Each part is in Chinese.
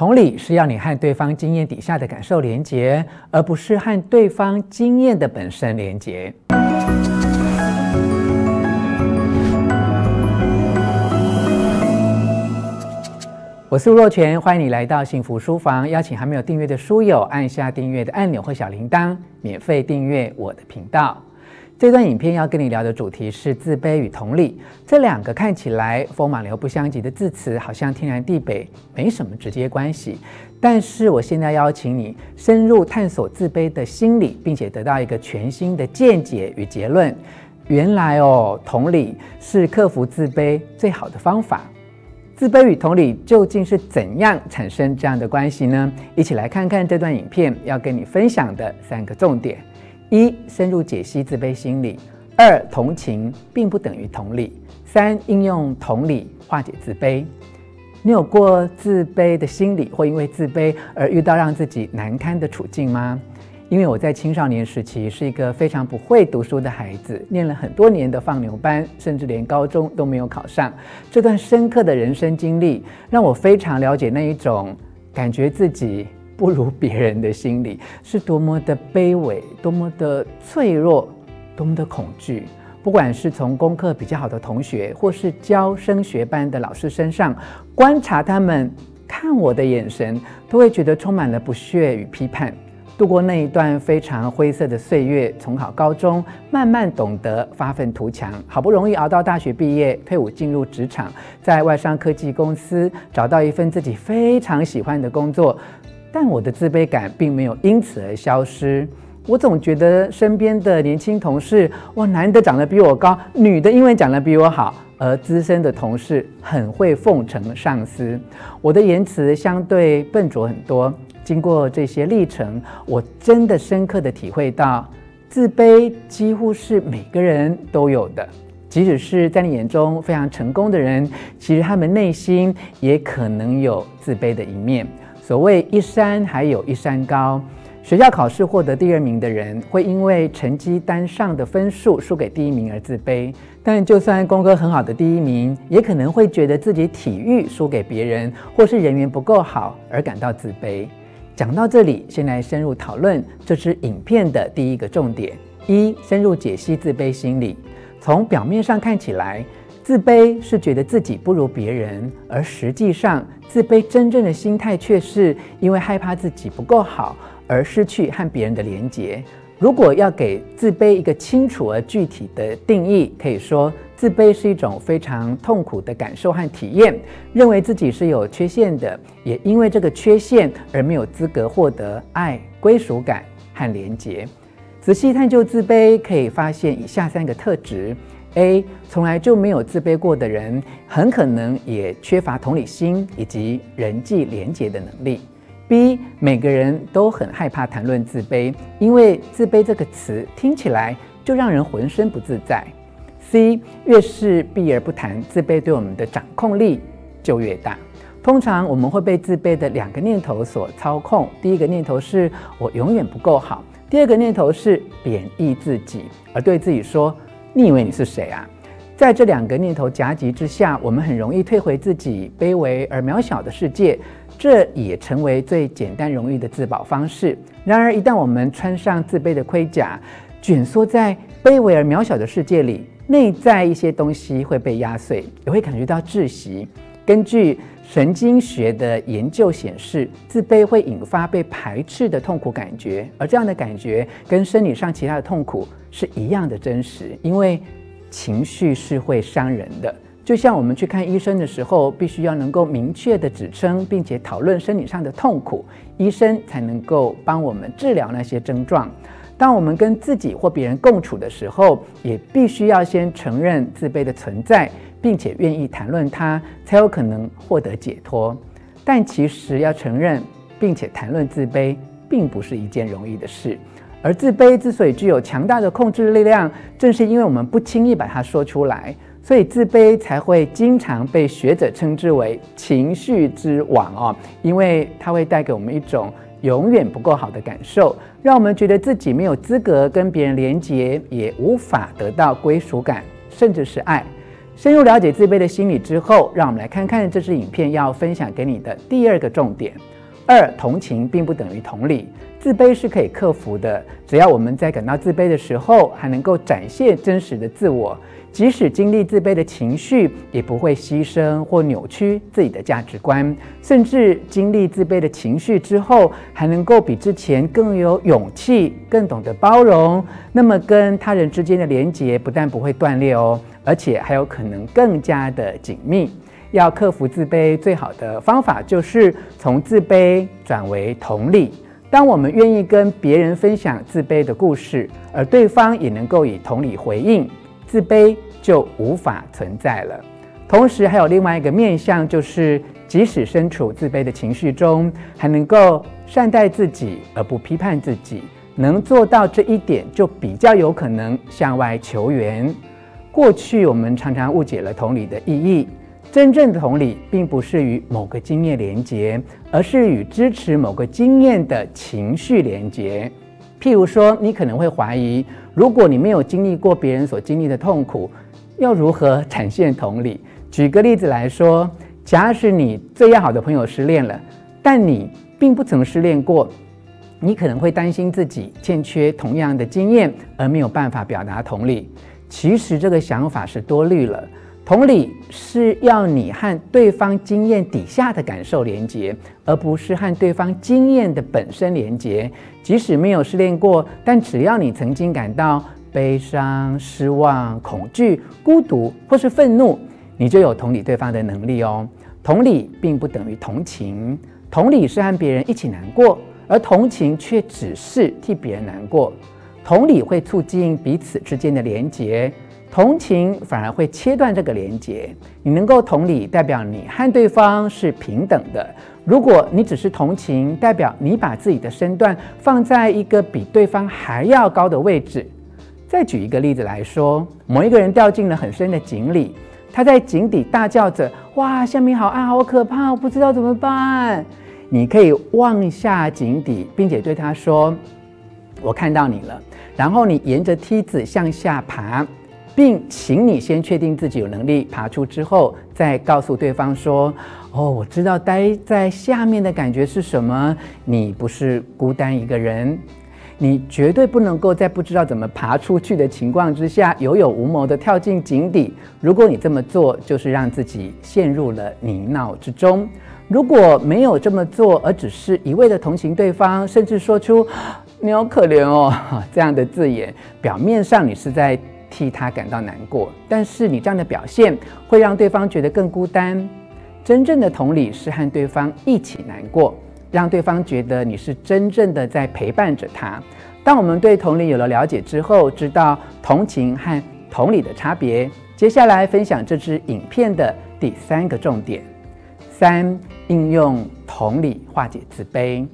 同理是要你和对方经验底下的感受连结，而不是和对方经验的本身连结。我是吴若权，欢迎你来到幸福书房。邀请还没有订阅的书友按下订阅的按钮或小铃铛，免费订阅我的频道。这段影片要跟你聊的主题是自卑与同理，这两个看起来风马牛不相及的字词，好像天南地北，没什么直接关系。但是我现在邀请你深入探索自卑的心理，并且得到一个全新的见解与结论。原来哦，同理是克服自卑最好的方法。自卑与同理究竟是怎样产生这样的关系呢？一起来看看这段影片要跟你分享的三个重点：一、深入解析自卑心理；二、同情并不等于同理；三、应用同理化解自卑。你有过自卑的心理，或因为自卑而遇到让自己难堪的处境吗？因为我在青少年时期是一个非常不会读书的孩子，念了很多年的放牛班，甚至连高中都没有考上。这段深刻的人生经历，让我非常了解那一种感觉自己不如别人的心理 是多么的卑微，多么的脆弱，多么的恐惧。不管是从功课比较好的同学，或是教升学班的老师身上观察他们看我的眼神，都会觉得充满了不屑与批判。度过那一段非常灰色的岁月，重考高中，慢慢懂得发愤图强，好不容易熬到大学毕业，退伍进入职场，在外商科技公司找到一份自己非常喜欢的工作，但我的自卑感并没有因此而消失。我总觉得身边的年轻同事，哇，男的长得比我高，女的英文讲得比我好，而资深的同事很会奉承上司，我的言辞相对笨拙很多。经过这些历程，我真的深刻的体会到，自卑几乎是每个人都有的。即使是在你眼中非常成功的人，其实他们内心也可能有自卑的一面。所谓一山还有一山高，学校考试获得第二名的人，会因为成绩单上的分数输给第一名而自卑；但就算功课很好的第一名，也可能会觉得自己体育输给别人，或是人缘不够好而感到自卑。讲到这里，先来深入讨论这支影片的第一个重点：一、深入解析自卑心理。从表面上看起来，自卑是觉得自己不如别人，而实际上，自卑真正的心态却是因为害怕自己不够好而失去和别人的连结。如果要给自卑一个清楚而具体的定义，可以说，自卑是一种非常痛苦的感受和体验，认为自己是有缺陷的，也因为这个缺陷而没有资格获得爱、归属感和连结。仔细探究自卑，可以发现以下三个特质：A. 从来就没有自卑过的人，很可能也缺乏同理心以及人际连结的能力。B，每个人都很害怕谈论自卑，因为自卑这个词听起来就让人浑身不自在。C，越是避而不谈，自卑对我们的掌控力就越大。通常我们会被自卑的两个念头所操控：第一个念头是我永远不够好；第二个念头是贬义自己，而对自己说：“你以为你是谁啊？”在这两个念头夹击之下，我们很容易退回自己卑微而渺小的世界，这也成为最简单容易的自保方式。然而，一旦我们穿上自卑的盔甲，卷缩在卑微而渺小的世界里，内在一些东西会被压碎，也会感觉到窒息。根据神经学的研究显示，自卑会引发被排斥的痛苦感觉，而这样的感觉跟生理上其他的痛苦是一样的真实，因为。情绪是会伤人的，就像我们去看医生的时候，必须要能够明确的指称，并且讨论生理上的痛苦，医生才能够帮我们治疗那些症状。当我们跟自己或别人共处的时候，也必须要先承认自卑的存在，并且愿意谈论它，才有可能获得解脱。但其实要承认并且谈论自卑，并不是一件容易的事。而自卑之所以具有强大的控制力量，正是因为我们不轻易把它说出来，所以自卑才会经常被学者称之为“情绪之网”哦，因为它会带给我们一种永远不够好的感受，让我们觉得自己没有资格跟别人连接，也无法得到归属感，甚至是爱。深入了解自卑的心理之后，让我们来看看这支影片要分享给你的第二个重点。二，同情并不等于同理，自卑是可以克服的。只要我们在感到自卑的时候，还能够展现真实的自我。即使经历自卑的情绪，也不会牺牲或扭曲自己的价值观，甚至经历自卑的情绪之后，还能够比之前更有勇气、更懂得包容。那么，跟他人之间的连结不但不会断裂哦，而且还有可能更加的紧密。要克服自卑，最好的方法就是从自卑转为同理。当我们愿意跟别人分享自卑的故事，而对方也能够以同理回应。自卑就无法存在了。同时，还有另外一个面向，就是即使身处自卑的情绪中，还能够善待自己而不批判自己。能做到这一点，就比较有可能向外求援。过去我们常常误解了同理的意义。真正的同理，并不是与某个经验连结，而是与支持某个经验的情绪连结。譬如说，你可能会怀疑，如果你没有经历过别人所经历的痛苦，要如何展现同理？举个例子来说，假使你最要好的朋友失恋了，但你并不曾失恋过，你可能会担心自己欠缺同样的经验，而没有办法表达同理。其实这个想法是多虑了。同理是要你和对方经验底下的感受连接，而不是和对方经验的本身连接。即使没有失恋过，但只要你曾经感到悲伤、失望、恐惧、孤独或是愤怒，你就有同理对方的能力哦。同理并不等于同情，同理是和别人一起难过，而同情却只是替别人难过。同理会促进彼此之间的连结。同情反而会切断这个连结。你能够同理，代表你和对方是平等的。如果你只是同情，代表你把自己的身段放在一个比对方还要高的位置。再举一个例子来说，某一个人掉进了很深的井里，他在井底大叫着：“哇，下面好暗，好可怕，我不知道怎么办。”你可以望下井底，并且对他说：“我看到你了。”然后你沿着梯子向下爬。并请你先确定自己有能力爬出之后，再告诉对方说：“哦，我知道待在下面的感觉是什么。你不是孤单一个人，你绝对不能够在不知道怎么爬出去的情况之下，有勇无谋地跳进井底。如果你这么做，就是让自己陷入了泥淖之中。如果没有这么做，而只是一味的同情对方，甚至说出‘你好可怜哦’ 这样的字眼，表面上你是在。”替他感到难过，但是你这样的表现会让对方觉得更孤单。真正的同理是和对方一起难过，让对方觉得你是真正的在陪伴着他。当我们对同理有了了解之后，知道同情和同理的差别，接下来分享这支影片的第三个重点：三、应用同理化解自卑。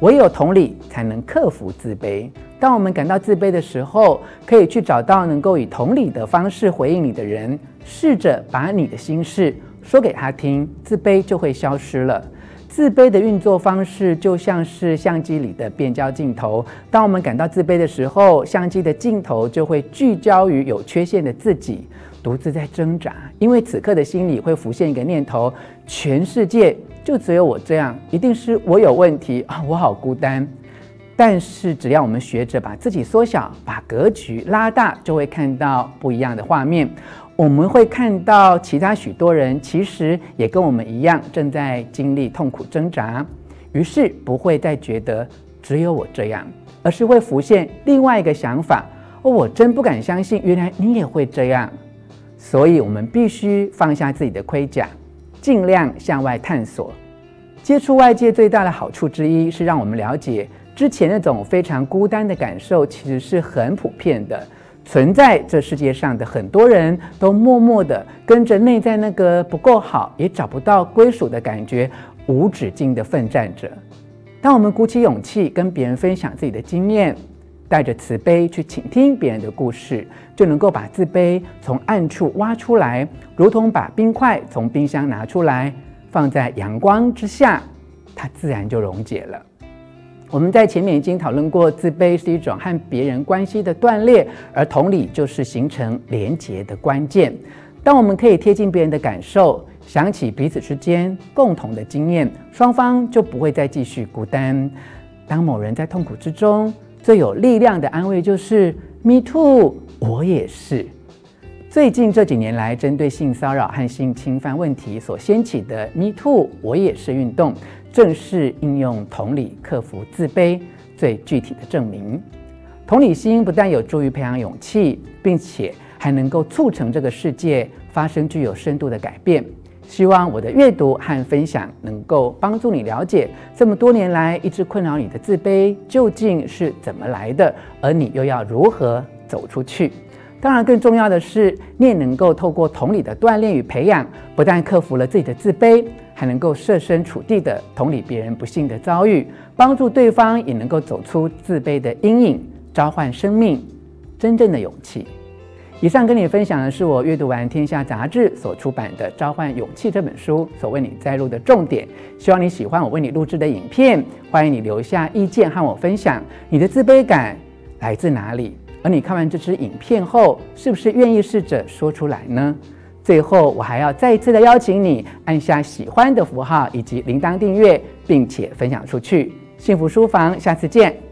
唯有同理，才能克服自卑。当我们感到自卑的时候，可以去找到能够以同理的方式回应你的人，试着把你的心事说给他听，自卑就会消失了。自卑的运作方式就像是相机里的变焦镜头。当我们感到自卑的时候，相机的镜头就会聚焦于有缺陷的自己，独自在挣扎。因为此刻的心里会浮现一个念头：全世界。就只有我这样，一定是我有问题啊！我好孤单。但是只要我们学着把自己缩小，把格局拉大，就会看到不一样的画面。我们会看到其他许多人其实也跟我们一样，正在经历痛苦挣扎。于是不会再觉得只有我这样，而是会浮现另外一个想法：哦，我真不敢相信，原来你也会这样。所以我们必须放下自己的盔甲。尽量向外探索，接触外界最大的好处之一是让我们了解之前那种非常孤单的感受，其实是很普遍的。存在这世界上的很多人都默默地跟着内在那个不够好，也找不到归属的感觉，无止境地奋战着。当我们鼓起勇气跟别人分享自己的经验，带着慈悲去倾听别人的故事，就能够把自卑从暗处挖出来，如同把冰块从冰箱拿出来，放在阳光之下，它自然就溶解了。我们在前面已经讨论过，自卑是一种和别人关系的断裂，而同理就是形成连结的关键。当我们可以贴近别人的感受，想起彼此之间共同的经验，双方就不会再继续孤单。当某人在痛苦之中，最有力量的安慰就是 “Me too”，我也是。最近这几年来，针对性骚扰和性侵犯问题所掀起的 “Me too”，我也是运动，正是应用同理克服自卑最具体的证明。同理心不但有助于培养勇气，并且还能够促成这个世界发生具有深度的改变。希望我的阅读和分享能够帮助你了解这么多年来一直困扰你的自卑究竟是怎么来的，而你又要如何走出去。当然，更重要的是，你也能够透过同理的锻炼与培养，不但克服了自己的自卑，还能够设身处地的同理别人不幸的遭遇，帮助对方也能够走出自卑的阴影。召唤生命真正的勇气。以上跟你分享的是我阅读完《天下杂志》所出版的《召唤勇气》这本书所为你摘录的重点。希望你喜欢我为你录制的影片，欢迎你留下意见和我分享你的自卑感来自哪里。而你看完这支影片后，是不是愿意试着说出来呢？最后，我还要再一次的邀请你按下喜欢的符号以及铃铛订阅，并且分享出去。幸福书房，下次见。